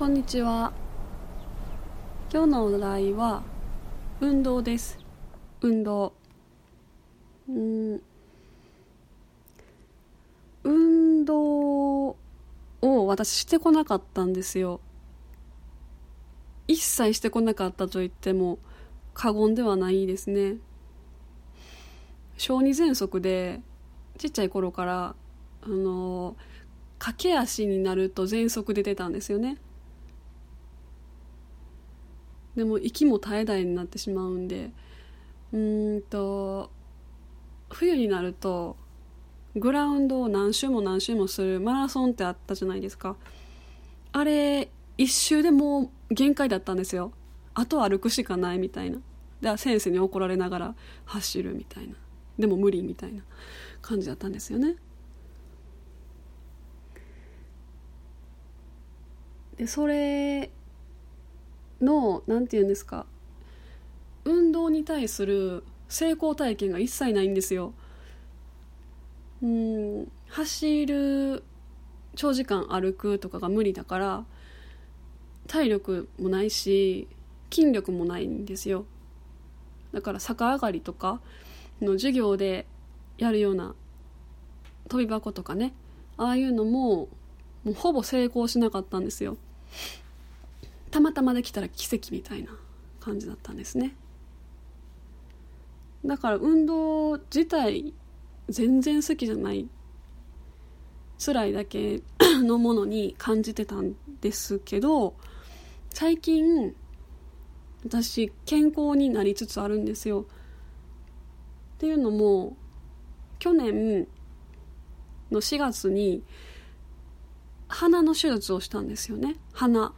こんにちは。今日のお題は運動です。運動。うん。運動を私してこなかったんですよ。一切してこなかったと言っても過言ではないですね。小児喘息でちっちゃい頃からあの駆け足になると喘息で出たんですよね。でも息も絶え絶えになってしまうんでうんと冬になるとグラウンドを何周も何周もするマラソンってあったじゃないですか。あれ一周でもう限界だったんですよ。あと歩くしかないみたいな。で先生に怒られながら走るみたいな。でも無理みたいな。感じだったんですよね。でそれの何て言うんですか運動に対する成功体験が一切ないんですよ。うん走る長時間歩くとかが無理だから体力もないし筋力もないんですよ。だから逆上がりとかの授業でやるような飛び箱とかねああいうのももうほぼ成功しなかったんですよ。たまたまできたら奇跡みたいな感じだったんですね。だから運動自体全然好きじゃない辛いだけ のものに感じてたんですけど最近私健康になりつつあるんですよ。っていうのも去年の4月に鼻の手術をしたんですよね。鼻。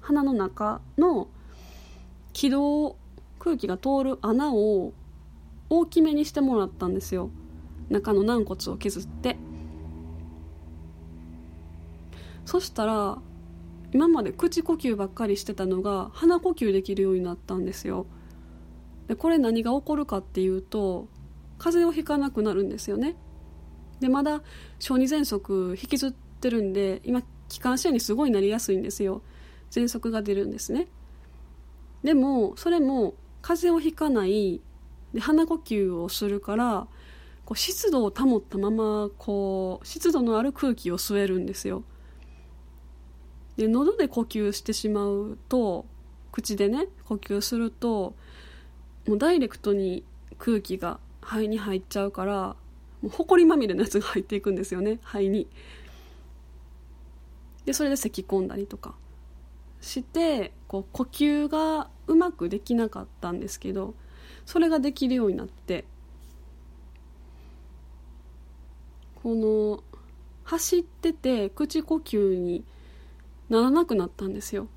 鼻の中の気道空気が通る穴を大きめにしてもらったんですよ。中の軟骨を削って。そしたら今まで口呼吸ばっかりしてたのが鼻呼吸できるようになったんですよ。でこれ何が起こるかっていうと風邪をひかなくなるんですよね。でまだ小児喘息引きずってるんで今気管支炎にすごいなりやすいんですよ。喘息が出るんですね。でもそれも風邪をひかないで鼻呼吸をするからこう湿度を保ったままこう湿度のある空気を吸えるんですよ。で喉で呼吸してしまうと口でね呼吸するともうダイレクトに空気が肺に入っちゃうからもう埃まみれのやつが入っていくんですよね肺に。でそれで咳き込んだりとか。してこう呼吸がうまくできなかったんですけどそれができるようになってこの走ってて口呼吸にならなくなったんですよ。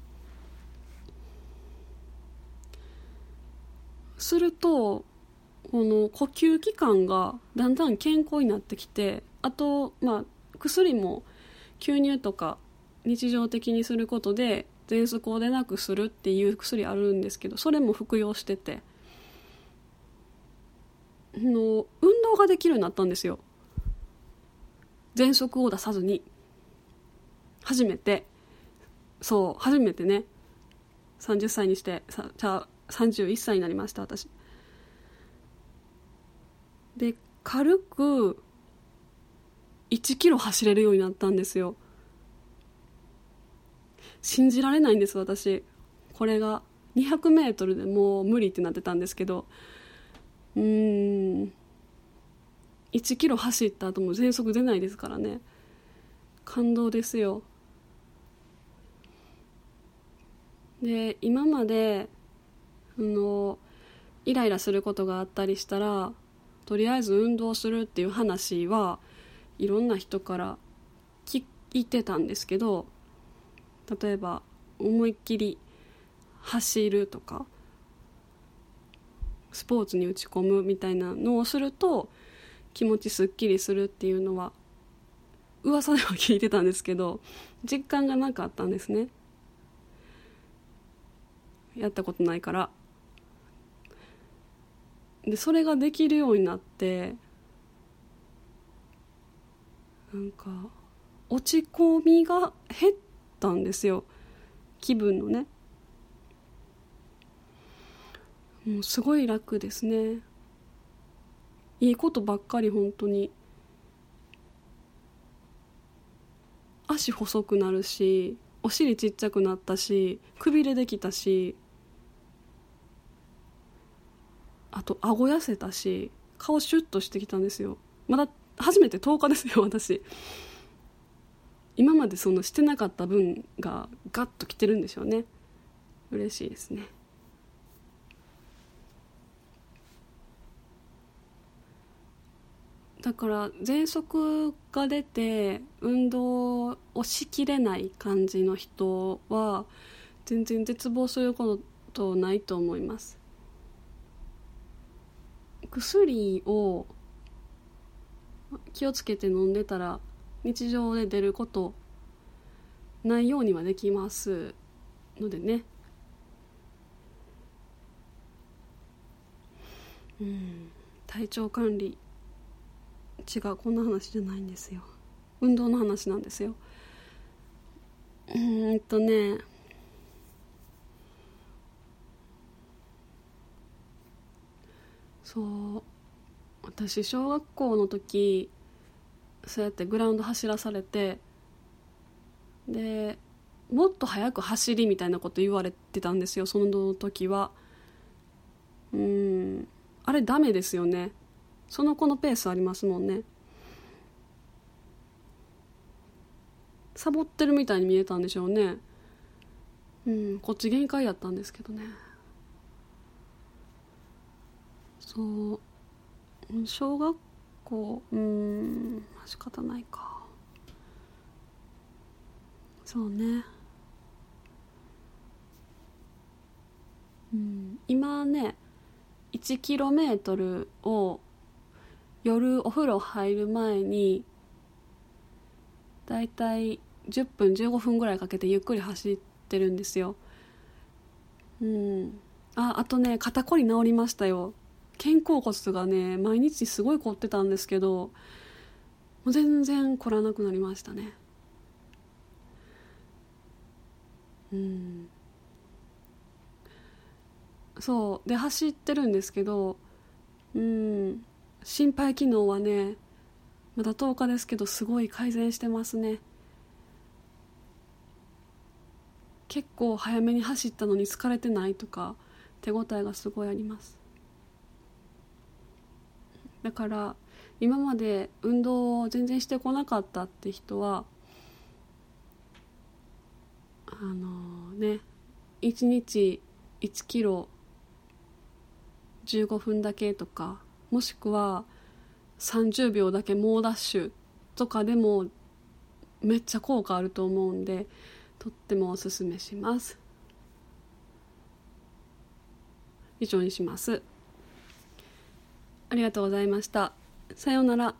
するとこの呼吸器官がだんだん健康になってきてあとまあ薬も吸入とか日常的にすることで喘息を出なくするっていう薬あるんですけどそれも服用してて。の運動ができるようになったんですよ。喘息を出さずに。初めて。そう初めてね。30歳にしてさじゃあ31歳になりました私。で軽く1キロ走れるようになったんですよ。信じられないんです私。これが。200m でもう無理ってなってたんですけど。うーん。1キロ走った後も喘息出ないですからね。感動ですよ。で今まであのイライラすることがあったりしたらとりあえず運動するっていう話はいろんな人から聞いてたんですけど例えば思いっきり走るとかスポーツに打ち込むみたいなのをすると気持ちすっきりするっていうのは噂では聞いてたんですけど実感がなかったんですね。やったことないから。でそれができるようになってなんか落ち込みが減っったんですよ。気分のね。もうすごい楽ですね。いいことばっかり本当に。足細くなるしお尻ちっちゃくなったしくびれできたしあと顎痩せたし顔シュッとしてきたんですよ。まだ初めて10日ですよ私。今までそのしてなかった分がガッときてるんでしょうね。嬉しいですね。だから喘息が出て運動をしきれない感じの人は全然絶望することないと思います。薬を気をつけて飲んでたら日常で出ることないようにはできます。のでね。うん。体調管理違うこんな話じゃないんですよ。運動の話なんですよ。うんとね。そう。私小学校の時そうやってグラウンド走らされてでもっと速く走りみたいなこと言われてたんですよその時は。うん。あれダメですよね。その子のペースありますもんね。サボってるみたいに見えたんでしょうね。うんこっち限界やったんですけどね。そう。小学校うん。仕方ないか。そうね。うん。今ね 1km を夜お風呂入る前にだいたい10分15分ぐらいかけてゆっくり走ってるんですよ。うん。ああとね肩こり治りましたよ。肩甲骨がね毎日すごい凝ってたんですけどもう全然凝らなくなりましたね。うん。そう。で走ってるんですけどうん。心肺機能はねまだ10日ですけどすごい改善してますね。結構早めに走ったのに疲れてないとか手応えがすごいあります。だから今まで運動を全然してこなかったって人はあのね1日1キロ15分だけとかもしくは30秒だけ猛ダッシュとかでもめっちゃ効果あると思うんでとってもおすすめします。以上にします。ありがとうございました。さようなら。